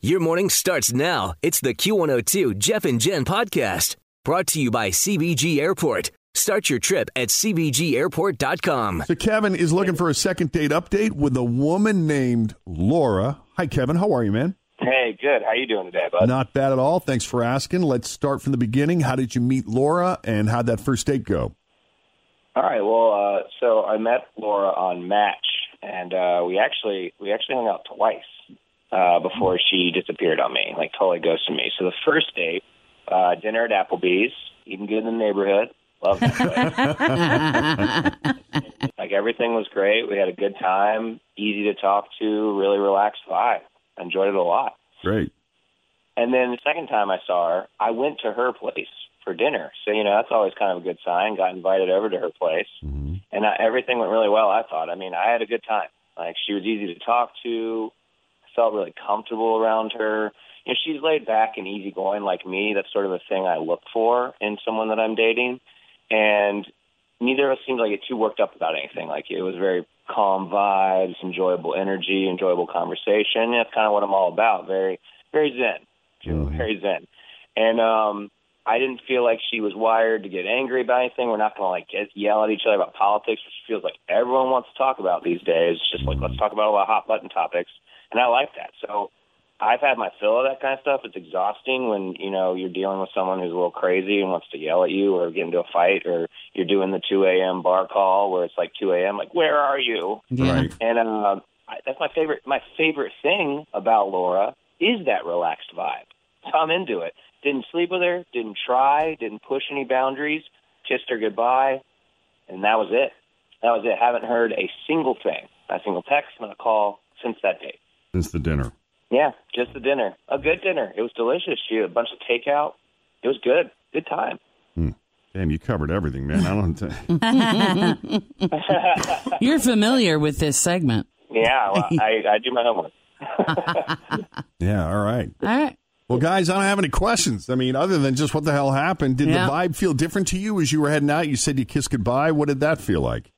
Your morning starts now. It's the Q102 Jeff and Jen podcast brought to you by CVG Airport. Start your trip at CVGAirport.com. So Kevin is looking for a second date update with a woman named Laura. Hi, Kevin. How are you, man? Hey, good. How are you doing today, bud? Not bad at all. Thanks for asking. Let's start from the beginning. How did you meet Laura, and how'd that first date go? All right. Well, uh, so I met Laura on Match, and uh, we actually we actually hung out twice uh, before she disappeared on me, like totally ghosted me. So the first date, uh, dinner at Applebee's, eating good in the neighborhood. Love that place. like everything was great. We had a good time, easy to talk to, really relaxed vibe. Enjoyed it a lot. Great. And then the second time I saw her, I went to her place for dinner. So, you know, that's always kind of a good sign. Got invited over to her place. Mm-hmm. And I, everything went really well, I thought. I mean, I had a good time. Like, she was easy to talk to. Felt really comfortable around her. You know, she's laid back and easygoing like me. That's sort of a thing I look for in someone that I'm dating. And neither of us seemed like get too worked up about anything. Like, it was very calm vibes, enjoyable energy, enjoyable conversation. That's kind of what I'm all about. Very, very zen. Mhm. Very zen. And um I didn't feel like she was wired to get angry about anything. We're not going to like get, yell at each other about politics, which feels like everyone wants to talk about these days. It's just like let's talk about a lot of hot button topics, and I like that. So I've had my fill of that kind of stuff. It's exhausting when you know you're dealing with someone who's a little crazy and wants to yell at you or get into a fight, or you're doing the 2 a.m. bar call where it's like 2 a.m. Like where are you? Right. And uh, I, that's my favorite. My favorite thing about Laura is that relaxed vibe. So I'm into it. Didn't sleep with her. Didn't try. Didn't push any boundaries. Kissed her goodbye, and that was it. That was it. Haven't heard a single thing, not a single text, not a call since that date. Since the dinner. Yeah, just the dinner. A good dinner. It was delicious. She had a bunch of takeout. It was good. Good time. Hmm. Damn, you covered everything, man. I don't. You're familiar with this segment. Yeah, well, I, I do my homework. yeah. All right. All right. Well, guys, I don't have any questions. I mean, other than just what the hell happened. Did Yeah. the vibe feel different to you as you were heading out? You said you kissed goodbye. What did that feel like?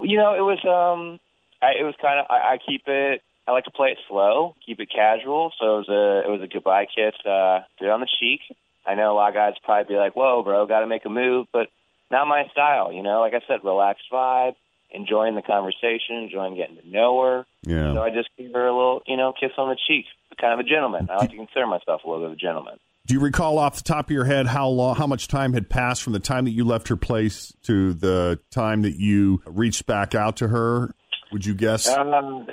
You know, it was um, I, it was kind of I, I keep it. I like to play it slow, keep it casual. So it was a it was a goodbye kiss, uh, good on the cheek. I know a lot of guys probably be like, "Whoa, bro, got to make a move," but not my style. You know, like I said, relaxed vibe, enjoying the conversation, enjoying getting to know her. Yeah. So I just give her a little, you know, kiss on the cheek. Kind of a gentleman. I like to consider myself a little bit of a gentleman. Do you recall off the top of your head how long, how much time had passed from the time that you left her place to the time that you reached back out to her? Would you guess? Um,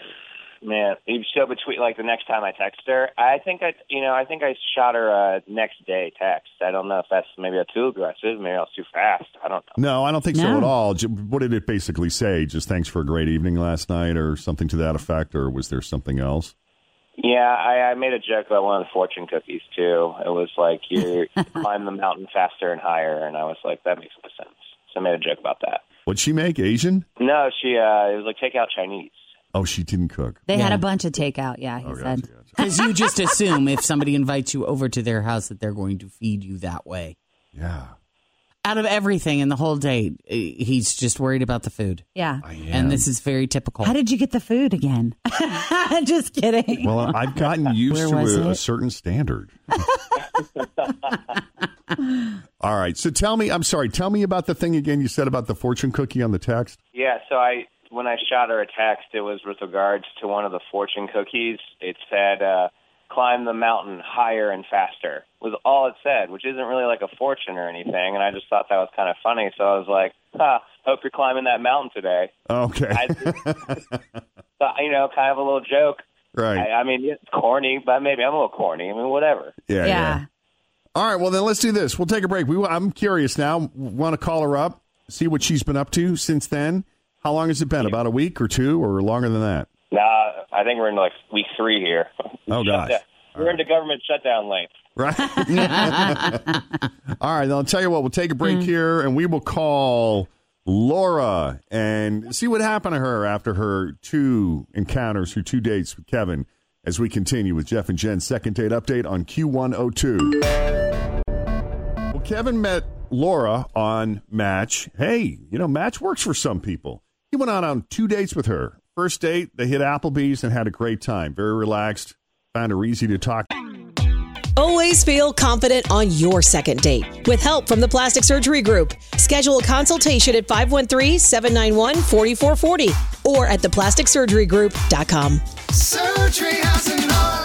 man, so between like the next time I text her, I think I, you know, I think I shot her a next day text. I don't know if that's maybe a too aggressive, maybe I was too fast. I don't know. no, I don't think so at all. J- What did it basically say? Just thanks for a great evening last night, or something to that effect, or was there something else? Yeah, I, I made a joke about one of the fortune cookies too. It was like you climb the mountain faster and higher, and I was like, that makes no sense. So I made a joke about that. What'd she make? Asian? No, she, uh, it was like take out Chinese. Oh, she didn't cook. They had a bunch of takeout. Yeah, he Oh, said. gotcha, gotcha. Because you just assume if somebody invites you over to their house that they're going to feed you that way. Yeah. Out of everything in the whole date, eh, he's just worried about the food. Yeah. I And this is very typical. How did you get the food again? Just kidding. Well, I've gotten used Where to was a, a it? certain standard. All right. So tell me, I'm sorry, tell me about the thing again you said about the fortune cookie on the text. Yeah, so I when I shot her a text, it was with regards to one of the fortune cookies. It said, uh, "Climb the mountain higher and faster." Was all it said, which isn't really like a fortune or anything. And I just thought that was kind of funny, so I was like, "Ha! Hope you're climbing that mountain today." Okay. I, so, you know, kind of a little joke. right. I, I mean, it's corny, but maybe I'm a little corny. I mean, whatever. yeah, yeah. All right. Well, then let's do this. We'll take a break. We, I'm curious now. Want to call her up, see what she's been up to since then? How long has it been? About a week or two, or longer than that? Nah, I think we're in like week three here. Oh, gosh. We're into government shutdown length. Right. All right. I'll tell you what. We'll take a break hmm. here, and we will call Laura and see what happened to her after her two encounters, her two dates with Kevin. As we continue with Jeff and Jen's second date update on Q102. Well, Kevin met Laura on Match. Hey, you know, Match works for some people. He went out on two dates with her. First date, they hit Applebee's and had a great time. Very relaxed. Found her easy to talk. Always feel confident on your second date. With help from the Plastic Surgery Group, schedule a consultation at 513-791-4440 or at theplasticsurgerygroup.com. Surgery has an art.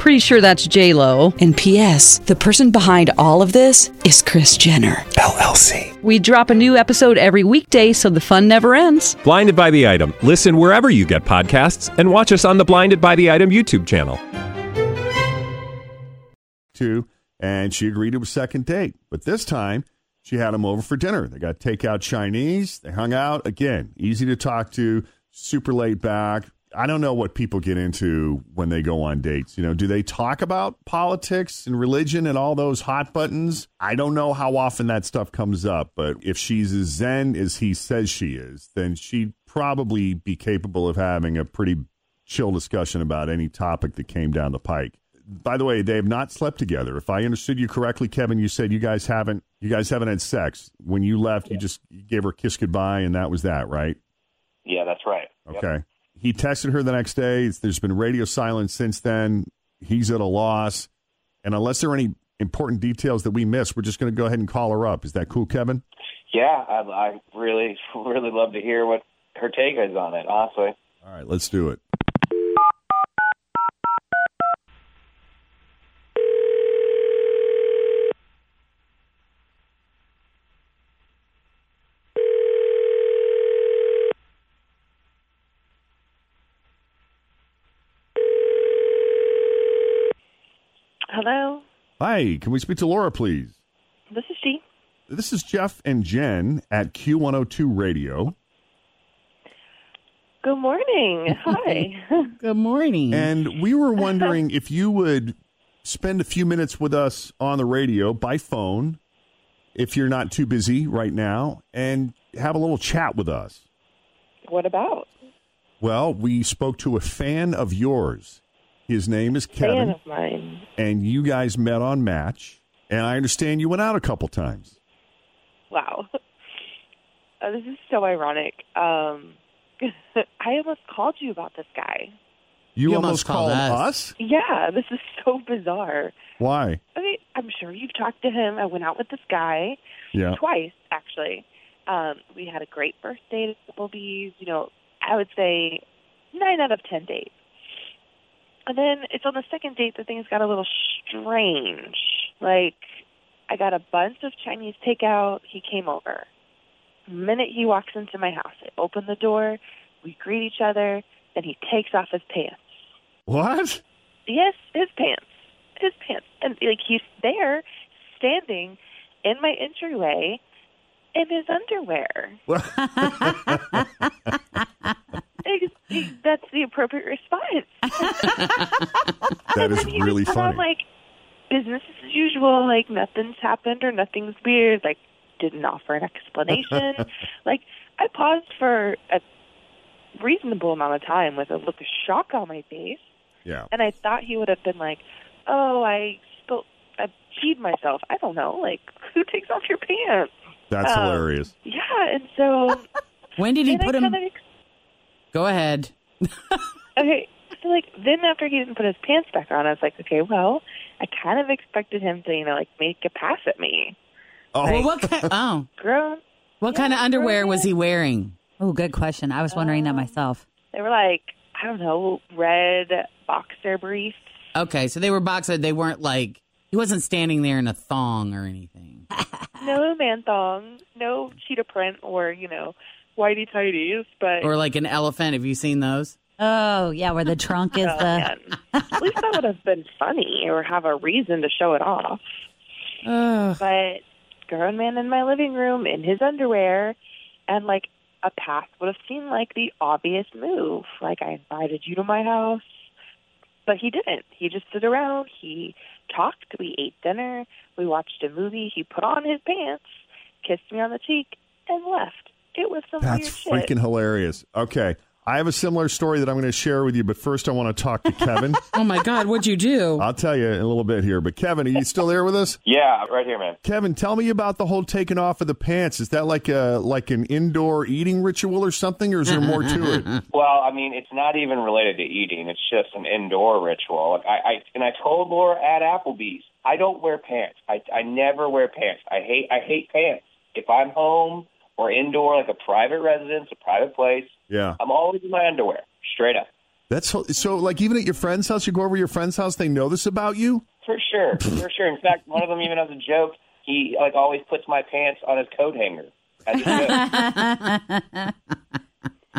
Pretty sure that's J Lo. And P.S. The person behind all of this is Kris Jenner. LLC. We drop a new episode every weekday, so the fun never ends. Blinded by the item. Listen wherever you get podcasts, and watch us on the Blinded by the Item YouTube channel. Two, and she agreed to a second date. But this time, she had him over for dinner. They got takeout Chinese. They hung out. Again, easy to talk to, super laid back. I don't know what people get into when they go on dates. You know, do they talk about politics and religion and all those hot buttons? I don't know how often that stuff comes up, but if she's as zen as he says she is, then she'd probably be capable of having a pretty chill discussion about any topic that came down the pike. By the way, they have not slept together. If I understood you correctly, Kevin, you said you guys haven't you guys haven't had sex. When you left, you just gave her a kiss goodbye and that was that, right? Yeah, that's right. Yep. He texted her the next day. There's been radio silence since then. He's at a loss. And unless there are any important details that we missed, we're just going to go ahead and call her up. Is that cool, Kevin? Yeah, I, I really, really love to hear what her take is on it. Honestly. All right, let's do it. Hello, Hi, can we speak to Laura, please? this is she. This is Jeff and Jen at Q102 Radio. Good morning. Hi. Good morning. And we were wondering if you would spend a few minutes with us on the radio by phone, if you're not too busy right now, and have a little chat with us. what about? Well, we spoke to a fan of yours. His name is Fan Kevin, of mine. and you guys met on Match. And I understand you went out a couple times. Wow. Uh, this is so ironic. Um, I almost called you about this guy. You, You almost, almost called called us. us? Yeah, this is so bizarre. Why? I mean, I'm sure you've talked to him. I went out with this guy Yeah. twice, actually. Um, we had a great first date at Applebee's. You know, I would say nine out of ten dates. And then it's on the second date that things got a little strange. Like, I got a bunch of Chinese takeout. He came over. The minute he walks into my house, I open the door. We greet each other. Then he takes off his pants. What? Yes, his pants. His pants. And like he's there standing in my entryway in his underwear. That's the appropriate response. That is really just went on, funny. like business as usual, like nothing's happened or nothing's weird. Like didn't offer an explanation. like I paused for a reasonable amount of time with a look of shock on my face. Yeah. And I thought he would have been like, "Oh, I spilt, I peed myself. I don't know. Like, who takes off your pants?" That's Um, hilarious. Yeah, and so When did he then I put him? kinda ex- Go ahead. okay, so like then after he didn't put his pants back on, I was like, okay, well, I kind of expected him to, you know, like make a pass at me. Oh, Well, what kind? Oh, Grown. what kind of underwear grown was he wearing? Oh, good question. I was wondering that um, myself. They were like, I don't know, red boxer briefs. Okay, so they were boxer. They weren't like he wasn't standing there in a thong or anything. No man thong, no cheetah print or, you know, whitey tighties, but or like an elephant. Have you seen those? Oh, yeah, where the trunk is Oh, the. At least that would have been funny or have a reason to show it off. But grown man in my living room in his underwear, and like a past would have seemed like the obvious move. Like I invited you to my house, but he didn't. He just stood around. He talked. We ate dinner. We watched a movie. He put on his pants, kissed me on the cheek, and left. It was some That's weird shit. freaking hilarious. Okay. I have a similar story that I'm going to share with you, but first I want to talk to Kevin. Oh my God, what'd you do? I'll tell you in a little bit here. But Kevin, are you still there with us? Yeah, right here, man. Kevin, tell me about the whole taking off of the pants. Is that like a like an indoor eating ritual or something, or is there more to it? Well, I mean, it's not even related to eating. It's just an indoor ritual. Like I, I and I told Laura at Applebee's, I don't wear pants. I I never wear pants. I hate I hate pants. If I'm home or indoor, like a private residence, a private place, Yeah. I'm always in my underwear, straight up. That's so. Like even at your friend's house, you go over to your friend's house, they know this about you. For sure, for sure. In fact, one of them even has a joke. He like always puts my pants on his coat hanger. As a joke.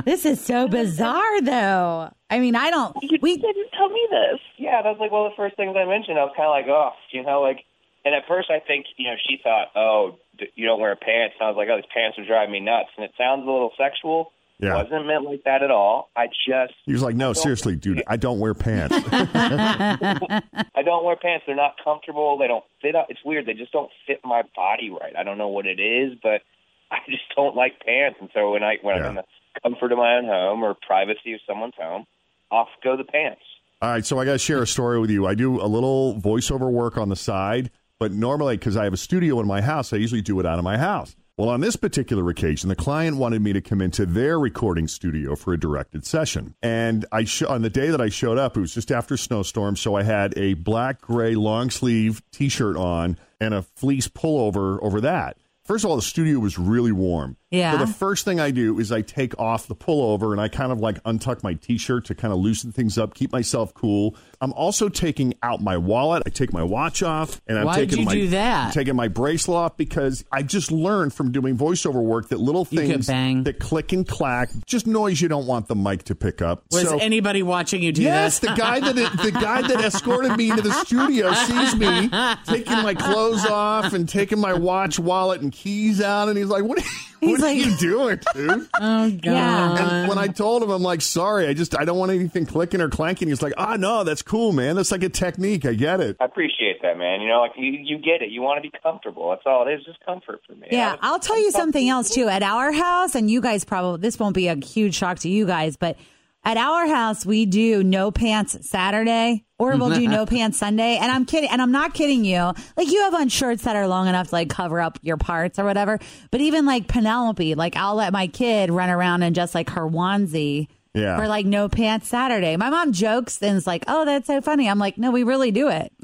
This is so bizarre, though. I mean, I don't. You We didn't tell me this. yeah, that's like one of the first things I mentioned. I was kind of like, oh, you know, like. And at first, I think you know she thought, oh, d- you don't wear pants. And I was like, oh, these pants are driving me nuts. And it sounds a little sexual. Yeah. Wasn't meant like that at all. I just He was like, "No, seriously, dude, I don't wear pants." I don't wear pants. They're not comfortable. They don't fit up. It's weird. They just don't fit my body right. I don't know what it is, but I just don't like pants. And so when I when Yeah. I'm in the comfort of my own home or privacy of someone's home, off go the pants. All right, so I got to share a story with you. I do a little voiceover work on the side, but normally, because I have a studio in my house, I usually do it out of my house. Well, on this particular occasion, the client wanted me to come into their recording studio for a directed session. And I sh- on the day that I showed up, it was just after snowstorm, so I had a black gray long sleeve t shirt on and a fleece pullover over that. First of all, the studio was really warm. Yeah. So the first thing I do is I take off the pullover and I kind of like untuck my t-shirt to kind of loosen things up, keep myself cool. I'm also taking out my wallet. I take my watch off and I'm Why'd taking you my do that? I'm taking my bracelet off because I just learned from doing voiceover work that little things bang. that click and clack, just noise you don't want the mic to pick up. Was So- anybody watching you do Yes, this? the guy that the guy that escorted me into the studio sees me taking my clothes off and taking my watch, wallet, and keys out, and he's like, "What? Are you, He's what like- are you doing, dude?" Oh God! Yeah. And when I told him, I'm like, "Sorry, I just I don't want anything clicking or clanking." He's like, "Ah, no, that's cool, man. That's like a technique. I get it." I appreciate that, man. You know, like you, you get it. You want to be comfortable. That's all it is. Just comfort for me. Yeah, I- I'll tell you something else too. At our house, and you guys probably this won't be a huge shock to you guys, but at our house we do no pants Saturday, or we'll do no pants Sunday. And I'm kidding, and I'm not kidding you. Like you have on shirts that are long enough to like cover up your parts or whatever. But even like Penelope, like I'll let my kid run around in just like her onesie. Yeah. For like no pants Saturday. My mom jokes and is like, "Oh, that's so funny." I'm like, "No, we really do it.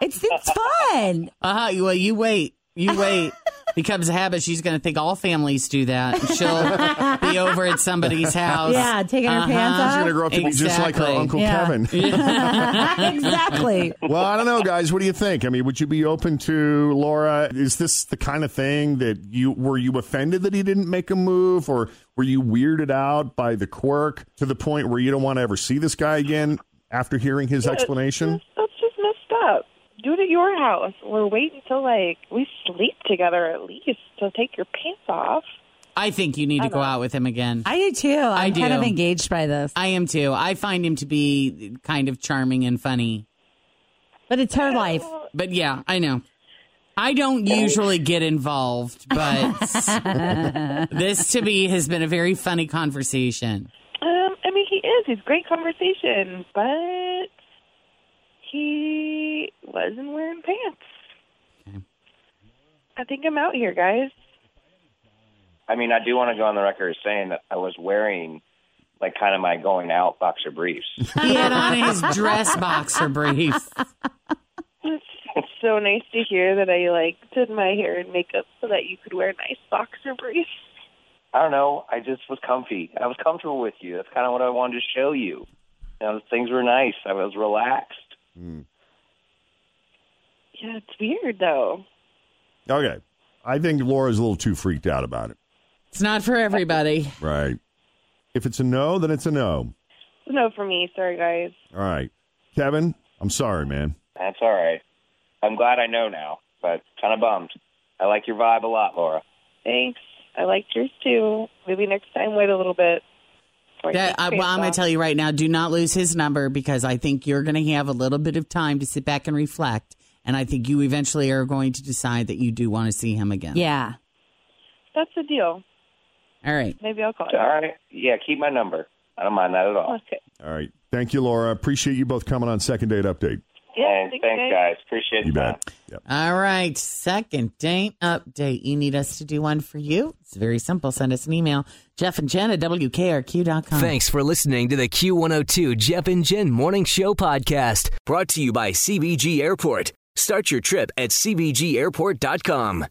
it's it's fun." Uh-huh. Well, you wait. You wait. Becomes a habit. She's going to think all families do that. She'll be over at somebody's house. Yeah, taking her pants uh-huh. She's off. gonna grow up to be just like her Exactly. uncle Yeah. Kevin. exactly. Well, I don't know, guys. What do you think? I mean, would you be open to Laura? Is this the kind of thing that you were you offended that he didn't make a move, or were you weirded out by the quirk to the point where you don't want to ever see this guy again after hearing his explanation? That's just messed up. Do it at your house. Or wait until like we sleep together at least to take your pants off. I think you need to go out with him again. I do too. I'm I kind of engaged by this. I am too. I find him to be kind of charming and funny. But it's her life. But yeah, I know. I don't usually get involved, but this to me has been a very funny conversation. Um, I mean, he is. He's great conversation, but he wasn't wearing pants. I think I'm out here, guys. I mean, I do want to go on the record as saying that I was wearing like kind of my going out boxer briefs. He had on his dress boxer briefs. It's so nice to hear that I like did my hair and makeup so that you could wear nice boxer briefs. I don't know. I just was comfy. I was comfortable with you. That's kind of what I wanted to show you. You know, things were nice. I was relaxed. Hmm. Yeah, it's weird though. Okay, I think Laura's a little too freaked out about it. It's not for everybody. Right. If it's a no, then it's a no. No, for me. Sorry, guys. All right. Kevin, I'm sorry, man. That's all right. I'm glad I know now, but kind of bummed. I like your vibe a lot, Laura. Thanks. I liked yours too. Maybe next time wait a little bit. Before I That, take I, the well, I'm going to tell you right now do not lose his number because I think you're going to have a little bit of time to sit back and reflect. And I think you eventually are going to decide that you do want to see him again. Yeah. That's the deal. All right. Maybe I'll call All you. right. Yeah, keep my number. I don't mind that at all. Okay. All right. Thank you, Laura. Appreciate you both coming on Second Date Update. Yeah, And thanks, thanks, guys. guys. Appreciate You bet. Yep. All right. Second date update. You need us to do one for you? It's very simple. Send us an email. Jeff and Jen at WKRQ.com. Thanks for listening to the Q102 Jeff and Jen Morning Show podcast, brought to you by CVG Airport. Start your trip at CVGAirport.com.